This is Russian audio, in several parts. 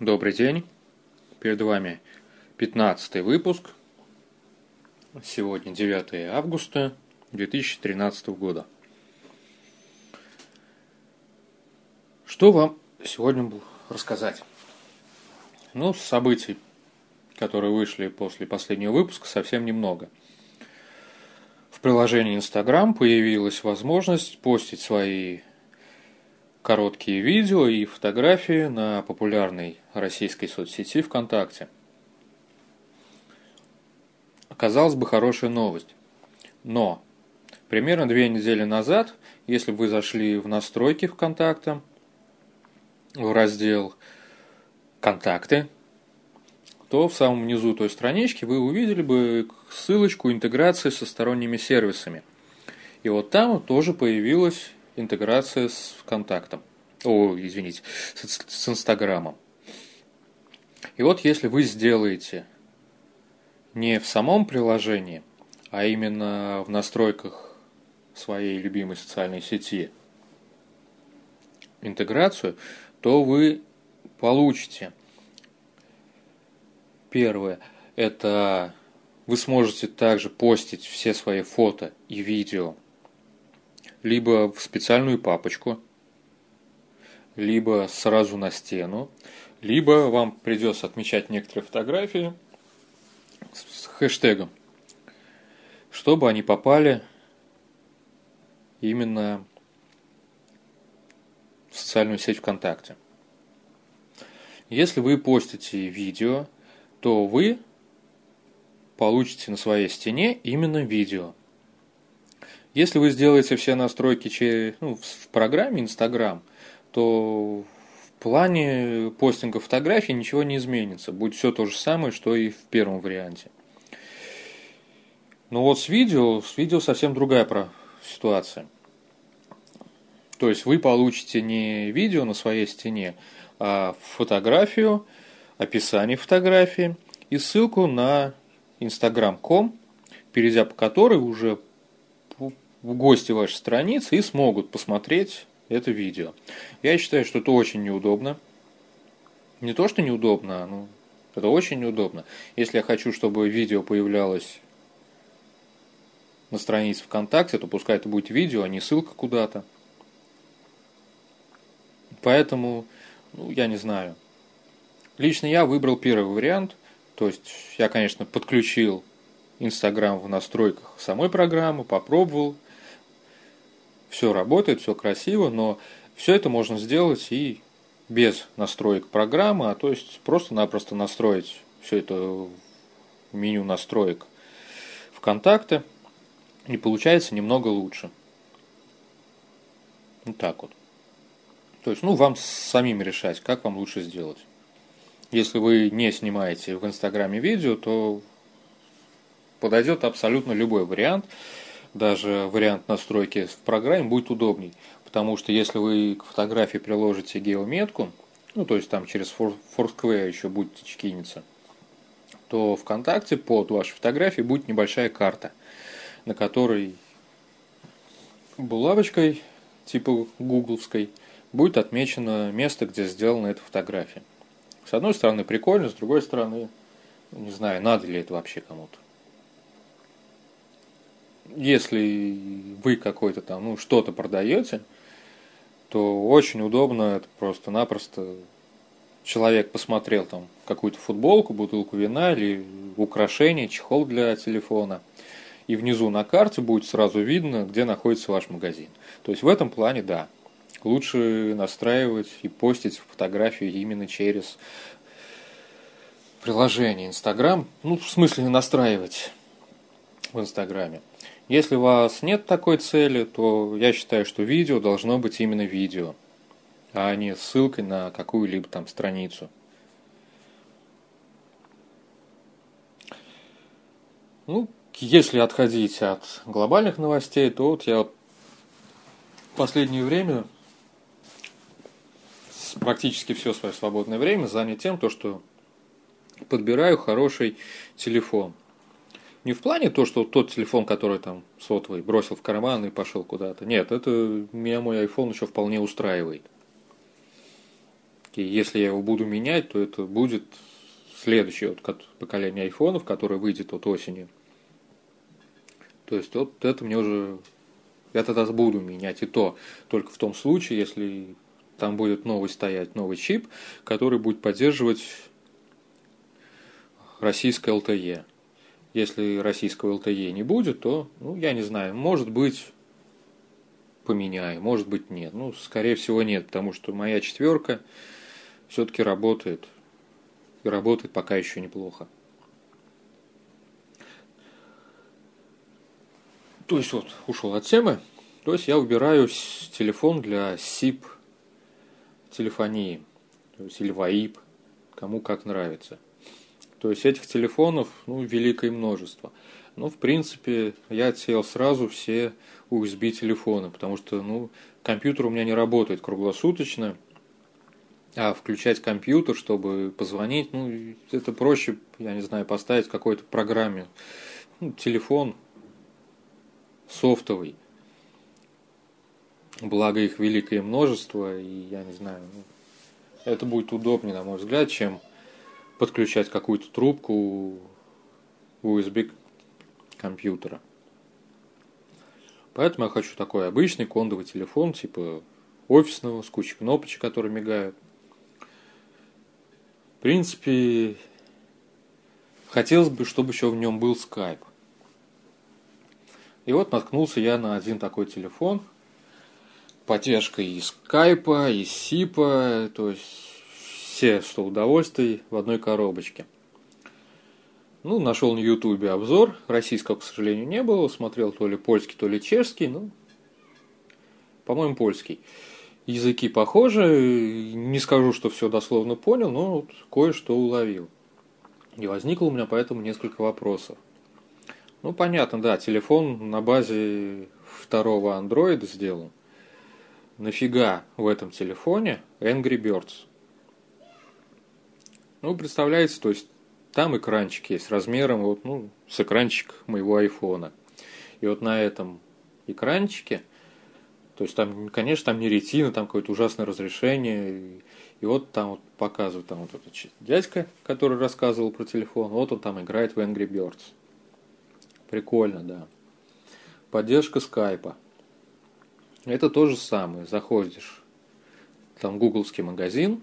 Добрый день. Перед вами 15 выпуск. Сегодня 9 августа 2013 года. Что вам сегодня рассказать? Ну, событий, которые вышли после последнего выпуска, совсем немного. В приложении Instagram появилась возможность постить свои короткие видео и фотографии на популярной российской соцсети ВКонтакте. Казалось бы, хорошая новость. Но примерно две недели назад, если вы зашли в настройки ВКонтакта, в раздел «Контакты», то в самом низу той странички вы увидели бы ссылочку интеграции со сторонними сервисами. И вот там тоже появилась интеграция с ВКонтактом. О, извините, с, с Инстаграмом. И вот если вы сделаете не в самом приложении, а именно в настройках своей любимой социальной сети интеграцию, то вы получите первое – это вы сможете также постить все свои фото и видео либо в специальную папочку, либо сразу на стену, либо вам придется отмечать некоторые фотографии с хэштегом, чтобы они попали именно в социальную сеть ВКонтакте. Если вы постите видео, то вы получите на своей стене именно видео – если вы сделаете все настройки ну, в программе Instagram, то в плане постинга фотографий ничего не изменится. Будет все то же самое, что и в первом варианте. Но вот с видео, с видео совсем другая про ситуация. То есть вы получите не видео на своей стене, а фотографию, описание фотографии и ссылку на instagram.com, перейдя по которой уже в гости вашей страницы и смогут посмотреть это видео. Я считаю, что это очень неудобно. Не то, что неудобно, ну, это очень неудобно. Если я хочу, чтобы видео появлялось на странице ВКонтакте, то пускай это будет видео, а не ссылка куда-то. Поэтому, ну, я не знаю. Лично я выбрал первый вариант. То есть я, конечно, подключил Инстаграм в настройках самой программы, попробовал, все работает, все красиво, но все это можно сделать и без настроек программы, а то есть просто-напросто настроить все это меню настроек ВКонтакте, и получается немного лучше. Вот так вот. То есть, ну, вам самим решать, как вам лучше сделать. Если вы не снимаете в Инстаграме видео, то подойдет абсолютно любой вариант даже вариант настройки в программе будет удобней. Потому что если вы к фотографии приложите геометку, ну то есть там через Foursquare еще будет чекиниться, то ВКонтакте под вашей фотографией будет небольшая карта, на которой булавочкой типа гугловской будет отмечено место, где сделана эта фотография. С одной стороны прикольно, с другой стороны, не знаю, надо ли это вообще кому-то если вы какой-то там, ну, что-то продаете, то очень удобно, это просто-напросто человек посмотрел там какую-то футболку, бутылку вина или украшение, чехол для телефона, и внизу на карте будет сразу видно, где находится ваш магазин. То есть в этом плане, да, лучше настраивать и постить фотографии именно через приложение Инстаграм, ну, в смысле настраивать в Инстаграме. Если у вас нет такой цели, то я считаю, что видео должно быть именно видео, а не ссылкой на какую-либо там страницу. Ну, если отходить от глобальных новостей, то вот я в последнее время практически все свое свободное время занят тем, то, что подбираю хороший телефон – не в плане то, что тот телефон, который там сотовый, бросил в карман и пошел куда-то. Нет, это меня мой iPhone еще вполне устраивает. И если я его буду менять, то это будет следующее вот поколение айфонов, которое выйдет от осени. То есть вот это мне уже я тогда буду менять и то только в том случае, если там будет новый стоять новый чип, который будет поддерживать российское LTE. Если российского LTE не будет, то, ну, я не знаю, может быть, поменяю, может быть, нет. Ну, скорее всего, нет, потому что моя четверка все-таки работает. И работает пока еще неплохо. То есть вот, ушел от темы. То есть я выбираю телефон для SIP телефонии, то есть или VoIP, кому как нравится. То есть этих телефонов, ну, великое множество. Но, в принципе, я отсеял сразу все USB телефоны, потому что, ну, компьютер у меня не работает круглосуточно, а включать компьютер, чтобы позвонить, ну, это проще, я не знаю, поставить в какой-то программе. Ну, телефон софтовый. Благо их великое множество, и я не знаю, ну, это будет удобнее, на мой взгляд, чем подключать какую-то трубку USB компьютера. Поэтому я хочу такой обычный кондовый телефон, типа офисного, с кучей кнопочек, которые мигают. В принципе, хотелось бы, чтобы еще в нем был Skype. И вот наткнулся я на один такой телефон. Поддержка и скайпа, и сипа, то есть все что удовольствий в одной коробочке. Ну, нашел на ютубе обзор, российского, к сожалению, не было, смотрел то ли польский, то ли чешский, ну, по-моему, польский. Языки похожи, не скажу, что все дословно понял, но вот кое-что уловил. И возникло у меня поэтому несколько вопросов. Ну, понятно, да, телефон на базе второго андроида сделан. Нафига в этом телефоне Angry Birds? Ну, представляете, то есть там экранчик есть размером вот, ну, с экранчик моего айфона. И вот на этом экранчике, то есть там, конечно, там не ретина, там какое-то ужасное разрешение. И, вот там вот показывает там вот этот дядька, который рассказывал про телефон, вот он там играет в Angry Birds. Прикольно, да. Поддержка скайпа. Это то же самое. Заходишь, там гугловский магазин,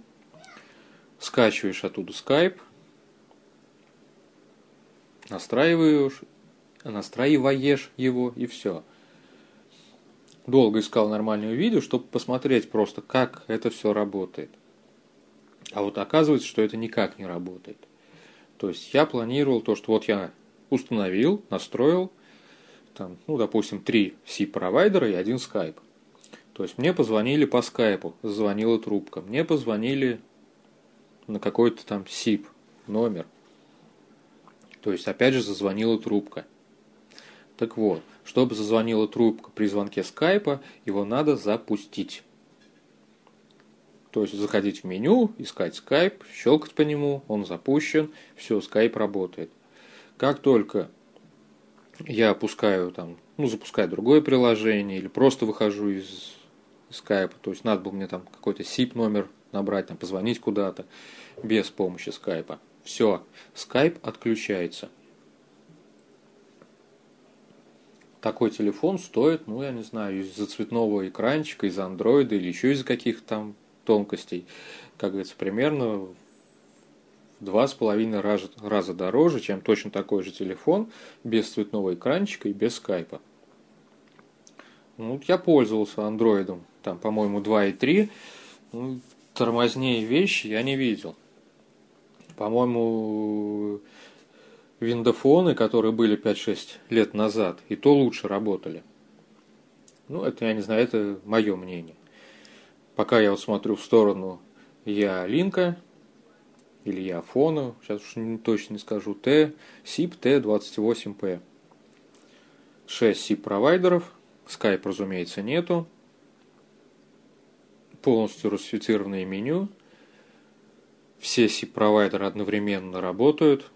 скачиваешь оттуда Skype, настраиваешь, настраиваешь его и все. Долго искал нормальное видео, чтобы посмотреть просто, как это все работает. А вот оказывается, что это никак не работает. То есть я планировал то, что вот я установил, настроил, там, ну, допустим, три C-провайдера и один Skype. То есть мне позвонили по скайпу, звонила трубка. Мне позвонили на какой-то там СИП номер. То есть, опять же, зазвонила трубка. Так вот, чтобы зазвонила трубка при звонке скайпа, его надо запустить. То есть заходить в меню, искать скайп, щелкать по нему, он запущен, все, скайп работает. Как только я опускаю там, ну, запускаю другое приложение или просто выхожу из скайпа, то есть надо было мне там какой-то SIP номер набрать, там, позвонить куда-то без помощи скайпа. Все, скайп отключается. Такой телефон стоит, ну, я не знаю, из-за цветного экранчика, из-за андроида или еще из-за каких-то там тонкостей, как говорится, примерно в два с половиной раза, раза дороже, чем точно такой же телефон без цветного экранчика и без скайпа. Ну, я пользовался андроидом, там, по-моему, 2.3. Ну, тормознее вещи я не видел. По-моему, виндофоны, которые были 5-6 лет назад, и то лучше работали. Ну, это, я не знаю, это мое мнение. Пока я вот смотрю в сторону я линка, или я фона, сейчас уж точно не скажу, Т, SIP T28P. 6 SIP провайдеров, Skype, разумеется, нету полностью русифицированное меню. Все SIP-провайдеры одновременно работают,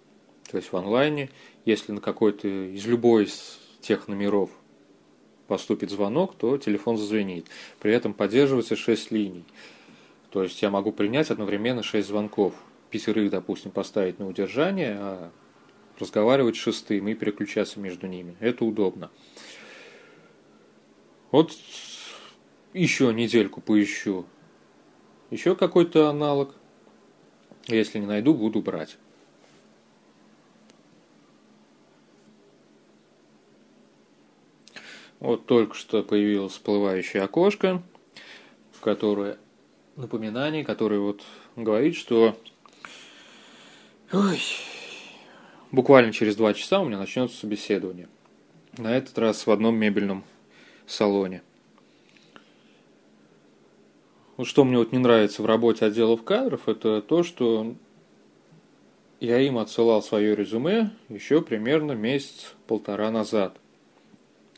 то есть в онлайне. Если на какой-то из любой из тех номеров поступит звонок, то телефон зазвенит. При этом поддерживается 6 линий. То есть я могу принять одновременно 6 звонков. Пятерых, допустим, поставить на удержание, а разговаривать с шестым и переключаться между ними. Это удобно. Вот еще недельку поищу. Еще какой-то аналог. Если не найду, буду брать. Вот только что появилось всплывающее окошко, которое напоминание, которое вот говорит, что ой, буквально через два часа у меня начнется собеседование. На этот раз в одном мебельном салоне. Вот что мне вот не нравится в работе отделов кадров, это то, что я им отсылал свое резюме еще примерно месяц-полтора назад –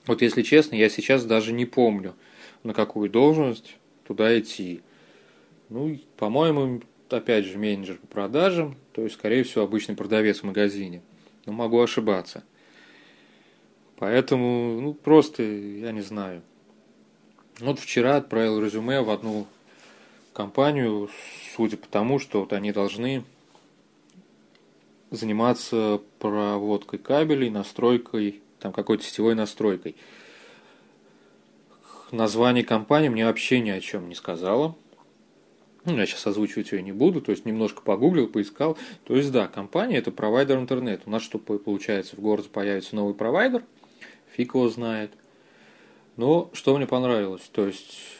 вот если честно, я сейчас даже не помню, на какую должность туда идти. Ну, по-моему, опять же, менеджер по продажам, то есть, скорее всего, обычный продавец в магазине. Но могу ошибаться. Поэтому, ну, просто, я не знаю. Вот вчера отправил резюме в одну компанию, судя по тому, что вот они должны заниматься проводкой кабелей, настройкой там какой-то сетевой настройкой. Название компании мне вообще ни о чем не сказала. Ну, я сейчас озвучивать ее не буду, то есть немножко погуглил, поискал. То есть да, компания это провайдер интернета. У нас что получается, в городе появится новый провайдер, фиг его знает. Но что мне понравилось, то есть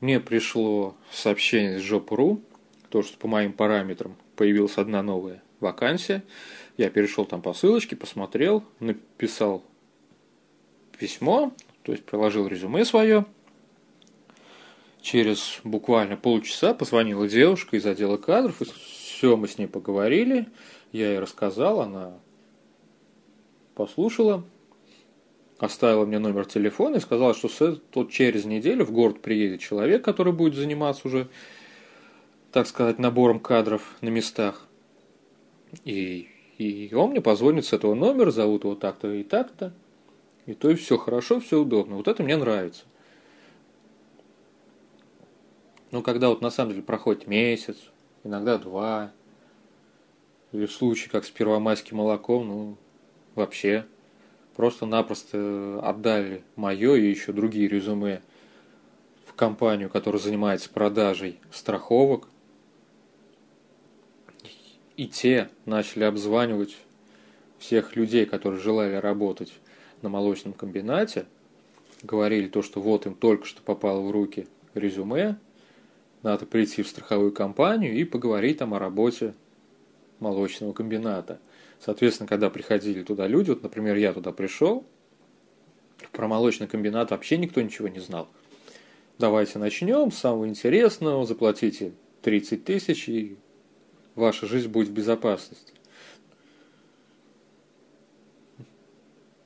мне пришло сообщение с Job.ru, то, что по моим параметрам появилась одна новая вакансия. Я перешел там по ссылочке, посмотрел, написал письмо, то есть приложил резюме свое. Через буквально полчаса позвонила девушка из отдела кадров, и все, мы с ней поговорили, я ей рассказал, она послушала, оставила мне номер телефона и сказала, что вот через неделю в город приедет человек, который будет заниматься уже, так сказать, набором кадров на местах. И и он мне позвонит с этого номера, зовут его так-то и так-то. И то есть все хорошо, все удобно. Вот это мне нравится. Но когда вот на самом деле проходит месяц, иногда два, или в случае как с первомайским молоком, ну, вообще, просто-напросто отдали мое и еще другие резюме в компанию, которая занимается продажей страховок – и те начали обзванивать всех людей, которые желали работать на молочном комбинате, говорили то, что вот им только что попало в руки резюме, надо прийти в страховую компанию и поговорить там о работе молочного комбината. Соответственно, когда приходили туда люди, вот, например, я туда пришел, про молочный комбинат вообще никто ничего не знал. Давайте начнем с самого интересного, заплатите 30 тысяч и ваша жизнь будет в безопасности.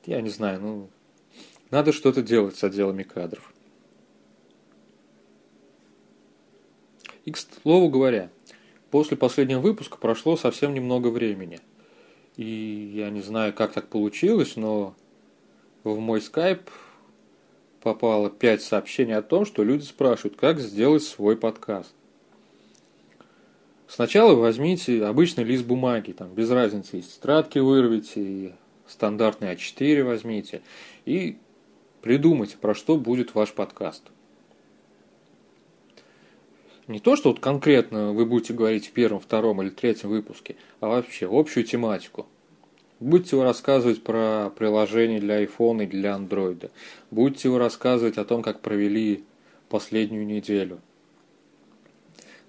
Я не знаю, ну, надо что-то делать с отделами кадров. И, к слову говоря, после последнего выпуска прошло совсем немного времени. И я не знаю, как так получилось, но в мой скайп попало 5 сообщений о том, что люди спрашивают, как сделать свой подкаст. Сначала возьмите обычный лист бумаги, там, без разницы, из тетрадки вырвите, стандартный А4 возьмите, и придумайте, про что будет ваш подкаст. Не то, что вот конкретно вы будете говорить в первом, втором или третьем выпуске, а вообще общую тематику. Будете вы рассказывать про приложение для iPhone и для Android. Будете вы рассказывать о том, как провели последнюю неделю –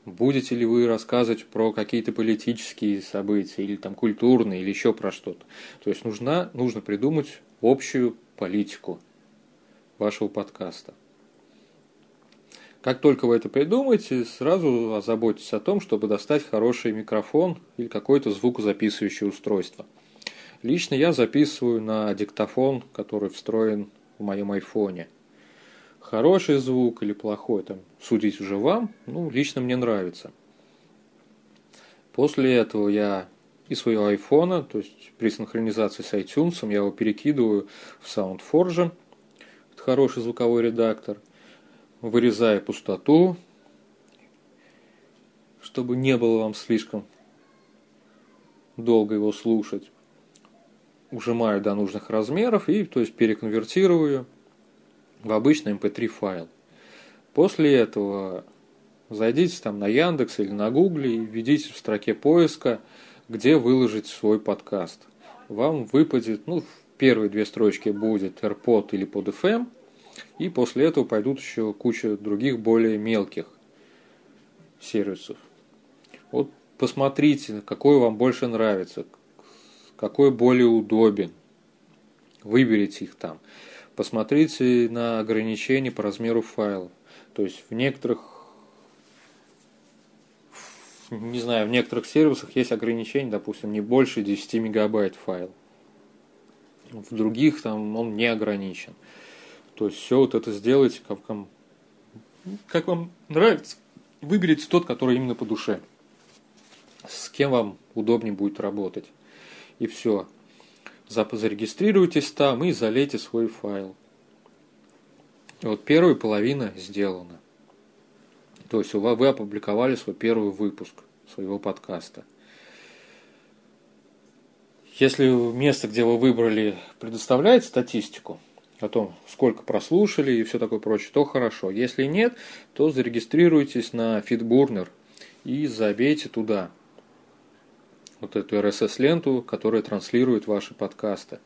Будете ли вы рассказывать про какие-то политические события, или там культурные, или еще про что-то. То есть нужна, нужно придумать общую политику вашего подкаста. Как только вы это придумаете, сразу озаботьтесь о том, чтобы достать хороший микрофон или какое-то звукозаписывающее устройство. Лично я записываю на диктофон, который встроен в моем айфоне – Хороший звук или плохой, там, судить уже вам, ну, лично мне нравится. После этого я из своего айфона, то есть при синхронизации с iTunes, я его перекидываю в SoundForge, это хороший звуковой редактор, вырезая пустоту, чтобы не было вам слишком долго его слушать. Ужимаю до нужных размеров и то есть переконвертирую в обычный mp3 файл. После этого зайдите там на Яндекс или на Гугле и введите в строке поиска, где выложить свой подкаст. Вам выпадет, ну, в первые две строчки будет AirPod или под FM, и после этого пойдут еще куча других более мелких сервисов. Вот посмотрите, какой вам больше нравится, какой более удобен. Выберите их там. Посмотрите на ограничения по размеру файлов. То есть в некоторых не знаю, в некоторых сервисах есть ограничения, допустим, не больше 10 мегабайт файл. В других там он не ограничен. То есть все вот это сделайте, как вам, как вам нравится. Выберите тот, который именно по душе. С кем вам удобнее будет работать. И все. Зарегистрируйтесь там и залейте свой файл. И вот первая половина сделана. То есть вы опубликовали свой первый выпуск своего подкаста. Если место, где вы выбрали, предоставляет статистику, о том, сколько прослушали и все такое прочее, то хорошо. Если нет, то зарегистрируйтесь на FeedBurner и забейте туда вот эту RSS-ленту, которая транслирует ваши подкасты.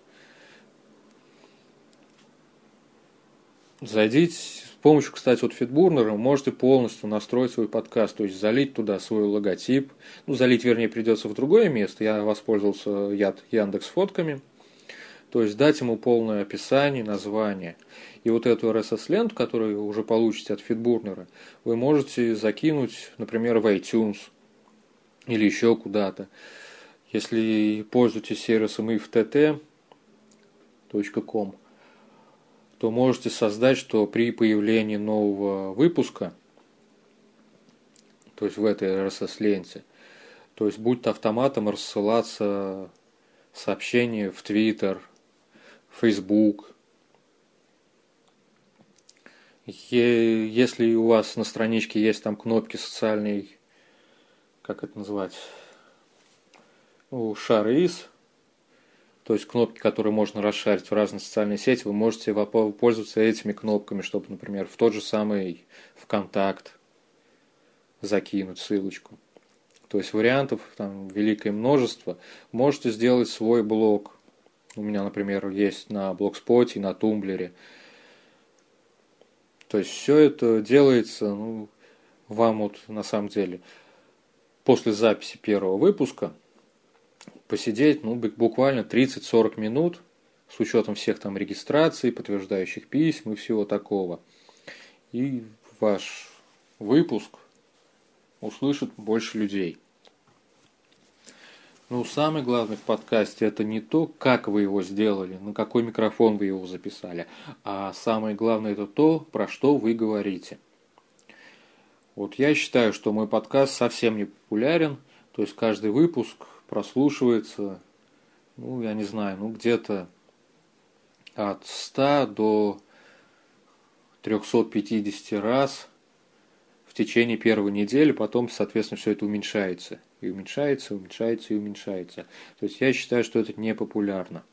Зайдите с помощью, кстати, вот FeedBurner можете полностью настроить свой подкаст, то есть залить туда свой логотип. Ну, залить, вернее, придется в другое место. Я воспользовался Яндекс фотками – то есть дать ему полное описание, название. И вот эту RSS-ленту, которую вы уже получите от Фитбурнера, вы можете закинуть, например, в iTunes или еще куда-то. Если пользуетесь сервисом iftt.com, то можете создать, что при появлении нового выпуска, то есть в этой RSS-ленте, то есть будет автоматом рассылаться сообщение в Twitter, Facebook. Если у вас на страничке есть там кнопки социальной, как это называть, ну, шарис, то есть кнопки, которые можно расшарить в разные социальные сети, вы можете пользоваться этими кнопками, чтобы, например, в тот же самый ВКонтакт закинуть ссылочку. То есть вариантов там великое множество. Можете сделать свой блог – у меня, например, есть на блогспоте, на тумблере. То есть все это делается, ну, вам вот на самом деле после записи первого выпуска посидеть, ну, буквально 30-40 минут с учетом всех там регистраций, подтверждающих писем и всего такого. И ваш выпуск услышит больше людей. Ну, самое главное в подкасте это не то, как вы его сделали, на какой микрофон вы его записали, а самое главное это то, про что вы говорите. Вот я считаю, что мой подкаст совсем не популярен, то есть каждый выпуск прослушивается, ну, я не знаю, ну, где-то от 100 до 350 раз в течение первой недели, потом, соответственно, все это уменьшается и уменьшается, уменьшается и уменьшается. То есть я считаю, что это не популярно.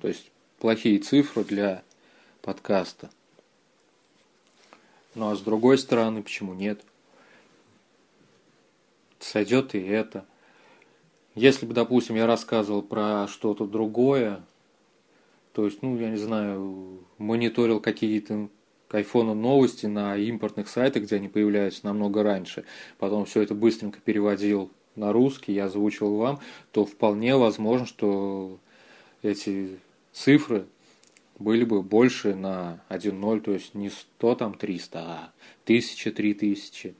То есть плохие цифры для подкаста. Ну а с другой стороны, почему нет? Сойдет и это. Если бы, допустим, я рассказывал про что-то другое, то есть, ну, я не знаю, мониторил какие-то к новости на импортных сайтах, где они появляются намного раньше, потом все это быстренько переводил на русский, я озвучил вам, то вполне возможно, что эти цифры были бы больше на 1.0, то есть не 100 там 300, а 1000, 3000.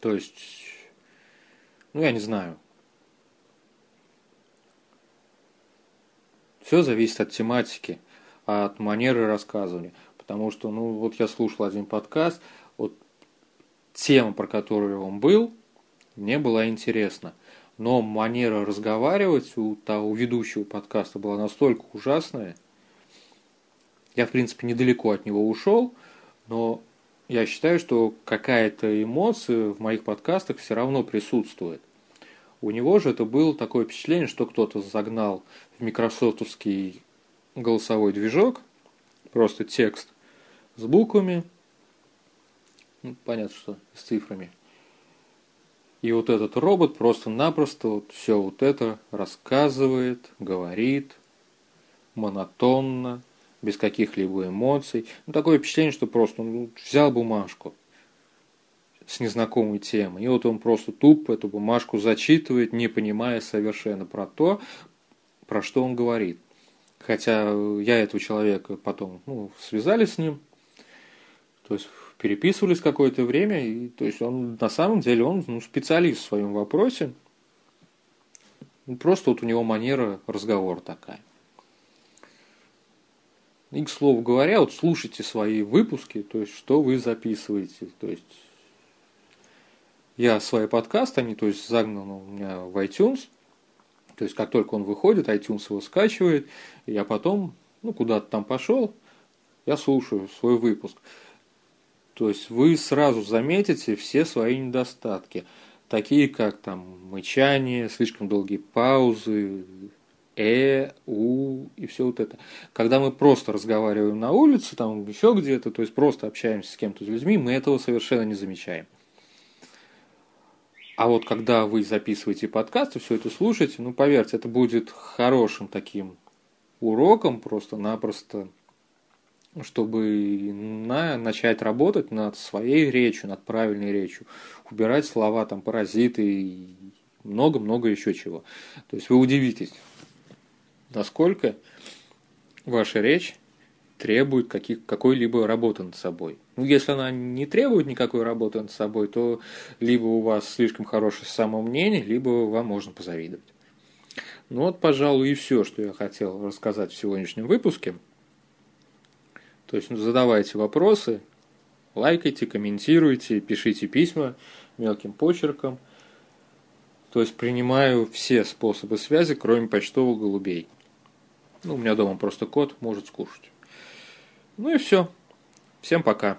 То есть, ну я не знаю. Все зависит от тематики, от манеры рассказывания. Потому что, ну, вот я слушал один подкаст, вот тема, про которую он был, мне была интересна. Но манера разговаривать у того ведущего подкаста была настолько ужасная. Я, в принципе, недалеко от него ушел, но я считаю, что какая-то эмоция в моих подкастах все равно присутствует. У него же это было такое впечатление, что кто-то загнал в микрософтовский голосовой движок, просто текст с буквами, ну, понятно, что с цифрами. И вот этот робот просто-напросто вот все вот это рассказывает, говорит, монотонно, без каких-либо эмоций. Ну, такое впечатление, что просто ну, взял бумажку с незнакомой темой, и вот он просто тупо эту бумажку зачитывает, не понимая совершенно про то, про что он говорит. Хотя я этого человека потом ну, связали с ним, то есть переписывались какое-то время, и то есть он на самом деле он ну, специалист в своем вопросе. Просто вот у него манера разговора такая. И, к слову говоря, вот слушайте свои выпуски, то есть что вы записываете. То есть я свои подкасты, они то есть загнаны у меня в iTunes. То есть как только он выходит, iTunes его скачивает, я потом, ну, куда-то там пошел, я слушаю свой выпуск. То есть вы сразу заметите все свои недостатки, такие как там мычание, слишком долгие паузы, э, у и все вот это. Когда мы просто разговариваем на улице, там еще где-то, то есть просто общаемся с кем-то, с людьми, мы этого совершенно не замечаем. А вот когда вы записываете подкасты, все это слушаете, ну поверьте, это будет хорошим таким уроком просто-напросто, чтобы на, начать работать над своей речью, над правильной речью, убирать слова там паразиты и много-много еще чего. То есть вы удивитесь, насколько ваша речь требует каких, какой-либо работы над собой. Ну, если она не требует никакой работы над собой, то либо у вас слишком хорошее самомнение, либо вам можно позавидовать. Ну вот, пожалуй, и все, что я хотел рассказать в сегодняшнем выпуске. То есть ну, задавайте вопросы, лайкайте, комментируйте, пишите письма мелким почерком. То есть принимаю все способы связи, кроме почтовых голубей. Ну, у меня дома просто кот может скушать. Ну и все. Всем пока.